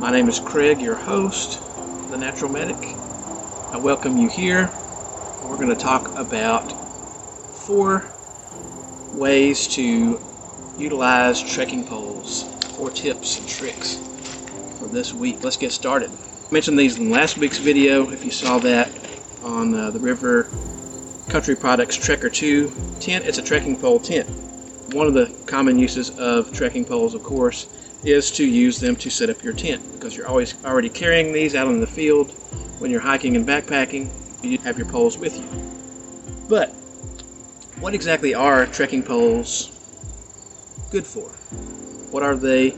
My name is Craig, your host, the Natural Medic. I welcome you here. We're going to talk about four ways to utilize trekking poles, four tips and tricks for this week. Let's get started. I mentioned these in last week's video. If you saw that on uh, the River Country Products Trekker 2 tent, it's a trekking pole tent. One of the common uses of trekking poles, of course, is to use them to set up your tent because you're always already carrying these out in the field when you're hiking and backpacking. You have your poles with you. But what exactly are trekking poles good for? What are they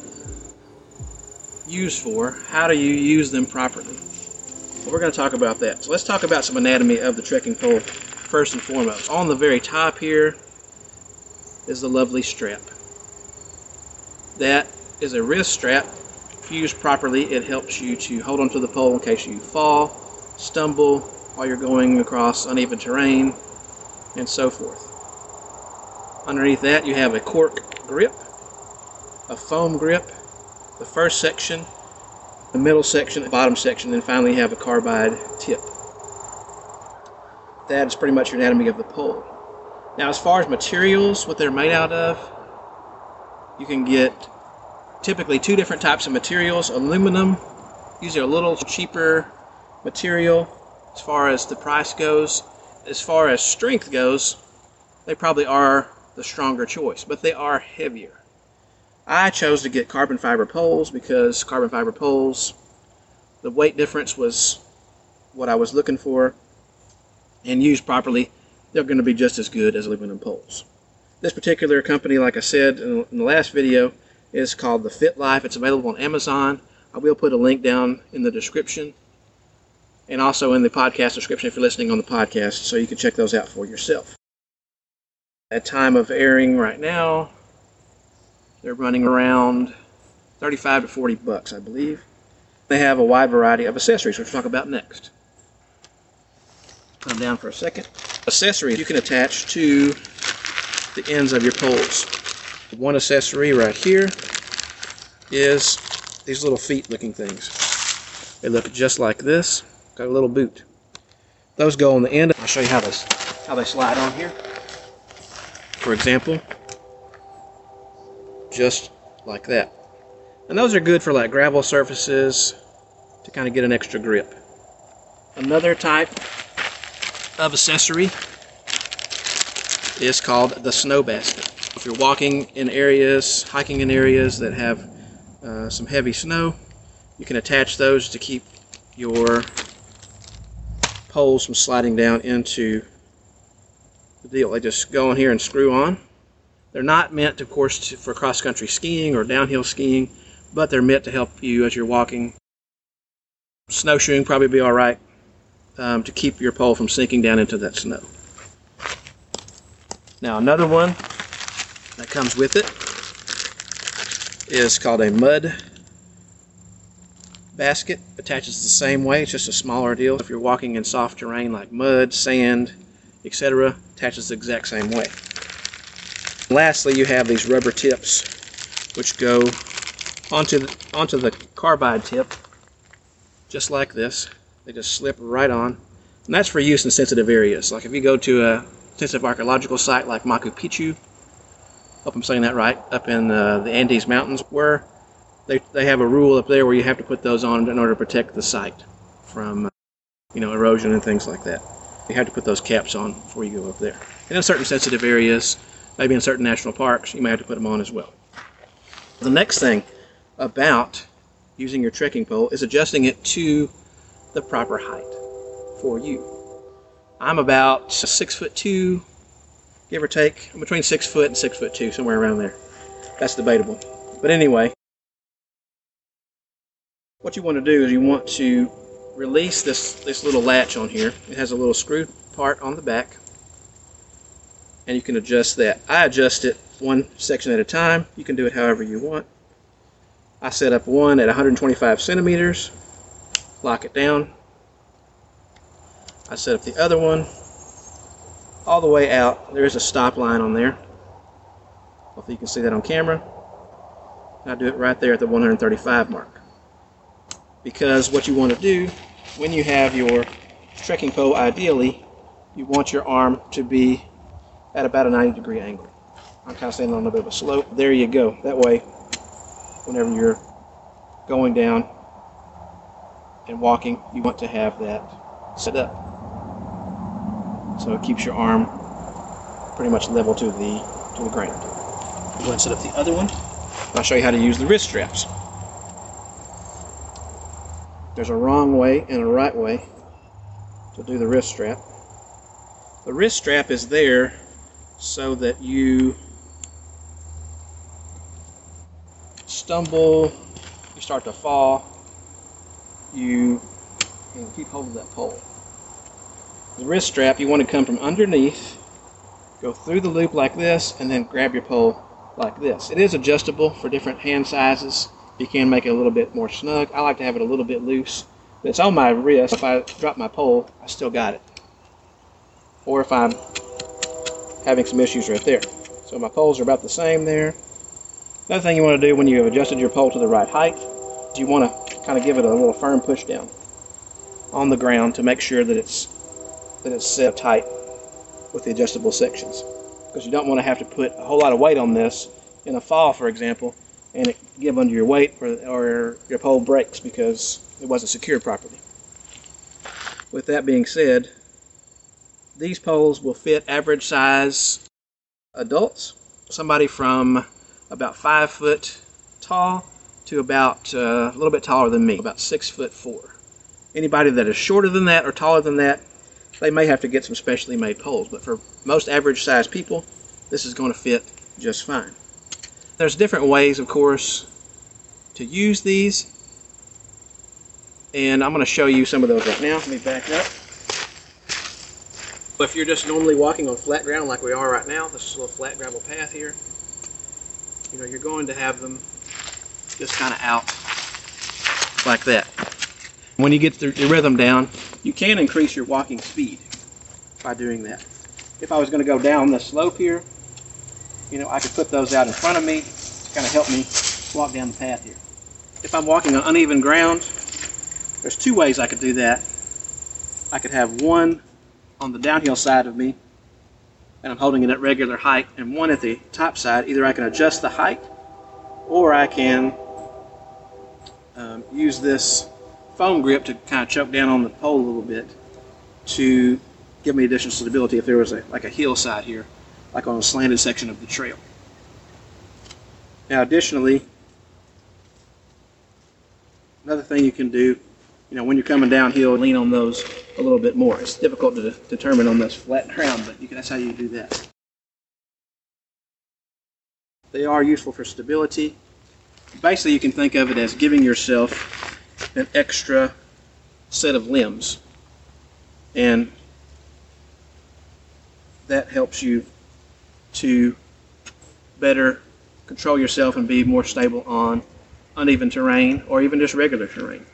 used for? How do you use them properly? Well, we're going to talk about that. So let's talk about some anatomy of the trekking pole first and foremost. On the very top here is the lovely strap. That is a wrist strap. If used properly, it helps you to hold onto the pole in case you fall, stumble while you're going across uneven terrain, and so forth. Underneath that, you have a cork grip, a foam grip, the first section, the middle section, the bottom section, and finally you have a carbide tip. That is pretty much your anatomy of the pole. Now, as far as materials, what they're made out of, you can get typically two different types of materials. Aluminum, usually a little cheaper material as far as the price goes. As far as strength goes, they probably are the stronger choice, but they are heavier. I chose to get carbon fiber poles because carbon fiber poles, the weight difference was what I was looking for, and used properly, they're going to be just as good as aluminum poles. This particular company, like I said in the last video, is called the Fit Life. It's available on Amazon. I will put a link down in the description and also in the podcast description if you're listening on the podcast so you can check those out for yourself. At time of airing right now, they're running around 35 to 40 bucks, I believe. They have a wide variety of accessories, which we'll talk about next. Come down for a second. Accessories you can attach to the ends of your poles. One accessory right here is these little feet looking things. They look just like this. Got a little boot. Those go on the end. I'll show you how this, how they slide on here. For example, just like that. And those are good for like gravel surfaces to kind of get an extra grip. Another type of accessory is called the snow basket. If you're walking in areas, hiking in areas that have uh, some heavy snow, you can attach those to keep your poles from sliding down into the deal. They just go in here and screw on. They're not meant, of course, to, for cross-country skiing or downhill skiing, but they're meant to help you as you're walking. Snowshoeing probably be all right um, to keep your pole from sinking down into that snow. Now another one that comes with it is called a mud basket. Attaches the same way, it's just a smaller deal. If you're walking in soft terrain like mud, sand, etc., attaches the exact same way. Lastly, you have these rubber tips which go onto the, onto the carbide tip just like this. They just slip right on. And that's for use in sensitive areas. Like if you go to a sensitive archaeological site like Machu Picchu, hope I'm saying that right, up in uh, the Andes Mountains, where they, they have a rule up there where you have to put those on in order to protect the site from, uh, you know, erosion and things like that. You have to put those caps on before you go up there. And in certain sensitive areas, maybe in certain national parks, you may have to put them on as well. The next thing about using your trekking pole is adjusting it to the proper height for you. I'm about six foot two, give or take. Between six foot and six foot two, somewhere around there. That's debatable. But anyway, what you want to do is you want to release this, this little latch on here. It has a little screw part on the back. And you can adjust that. I adjust it one section at a time. You can do it however you want. I set up one at 125 centimeters, lock it down. I set up the other one all the way out. There is a stop line on there. Hopefully you can see that on camera. I do it right there at the 135 mark. because what you want to do when you have your trekking pole, ideally, you want your arm to be at about a 90 degree angle. I'm kind of standing on a bit of a slope. There you go. That way, whenever you're going down and walking, you want to have that set up. So it keeps your arm pretty much level to the to the ground. Go ahead and set up the other one. I'll show you how to use the wrist straps. There's a wrong way and a right way to do the wrist strap. The wrist strap is there so that you stumble, you start to fall, you can keep hold of that pole. The wrist strap, you want to come from underneath, go through the loop like this, and then grab your pole like this. It is adjustable for different hand sizes. You can make it a little bit more snug. I like to have it a little bit loose. But it's on my wrist. If I drop my pole, I still got it. Or if I'm having some issues right there. So my poles are about the same there. Another thing you want to do when you have adjusted your pole to the right height is you want to kind of give it a little firm push down on the ground to make sure that it's that it's set tight with the adjustable sections because you don't want to have to put a whole lot of weight on this in a fall for example and it give under your weight or, or your pole breaks because it wasn't secured properly with that being said these poles will fit average size adults somebody from about five foot tall to about uh, a little bit taller than me, about six foot four. Anybody that is shorter than that or taller than that, they may have to get some specially made poles. But for most average sized people, this is going to fit just fine. There's different ways, of course, to use these. And I'm going to show you some of those right now. Let me back up. If you're just normally walking on flat ground like we are right now, this is a little flat gravel path here, you know, you're going to have them just kind of out like that. When you get the, the rhythm down, you can increase your walking speed by doing that. If I was going to go down the slope here, you know, I could put those out in front of me to kind of help me walk down the path here. If I'm walking on uneven ground, there's two ways I could do that. I could have one on the downhill side of me, and I'm holding it at regular height, and one at the top side. Either I can adjust the height, or I can um, use this foam grip to kind of choke down on the pole a little bit to give me additional stability if there was a like a hillside here, like on a slanted section of the trail. Now, additionally, another thing you can do, you know, when you're coming downhill, lean on those a little bit more. It's difficult to determine on this flat ground, but can, that's how you do that. They are useful for stability. Basically, you can think of it as giving yourself an extra set of limbs. And that helps you to better control yourself and be more stable on uneven terrain or even just regular terrain.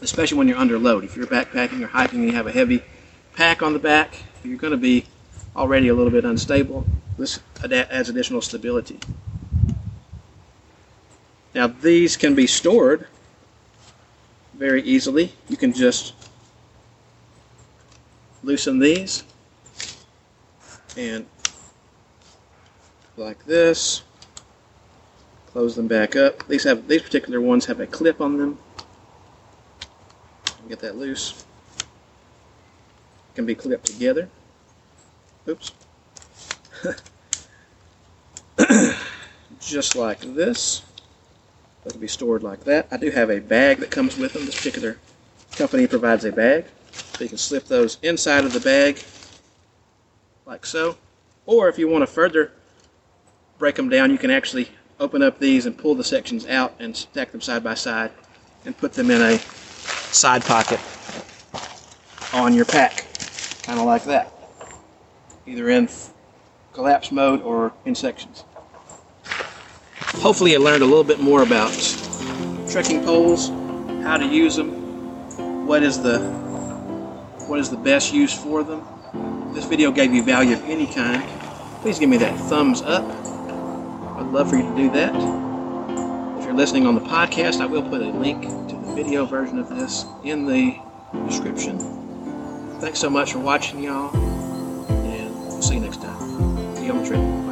Especially when you're under load. If you're backpacking or hiking and you have a heavy pack on the back, you're going to be already a little bit unstable. This adds additional stability. Now these can be stored very easily. You can just loosen these and like this close them back up. These have these particular ones have a clip on them. Get that loose. Can be clipped together. Oops. Just like this. That can be stored like that. I do have a bag that comes with them. This particular company provides a bag. So you can slip those inside of the bag like so. Or if you want to further break them down, you can actually open up these and pull the sections out and stack them side by side and put them in a side pocket on your pack. Kind of like that. Either in collapse mode or in sections. Hopefully you learned a little bit more about trekking poles, how to use them, what is the what is the best use for them. If this video gave you value of any kind, please give me that thumbs up. I'd love for you to do that. If you're listening on the podcast, I will put a link to the video version of this in the description. Thanks so much for watching, y'all, and we'll see you next time. See you on the trip.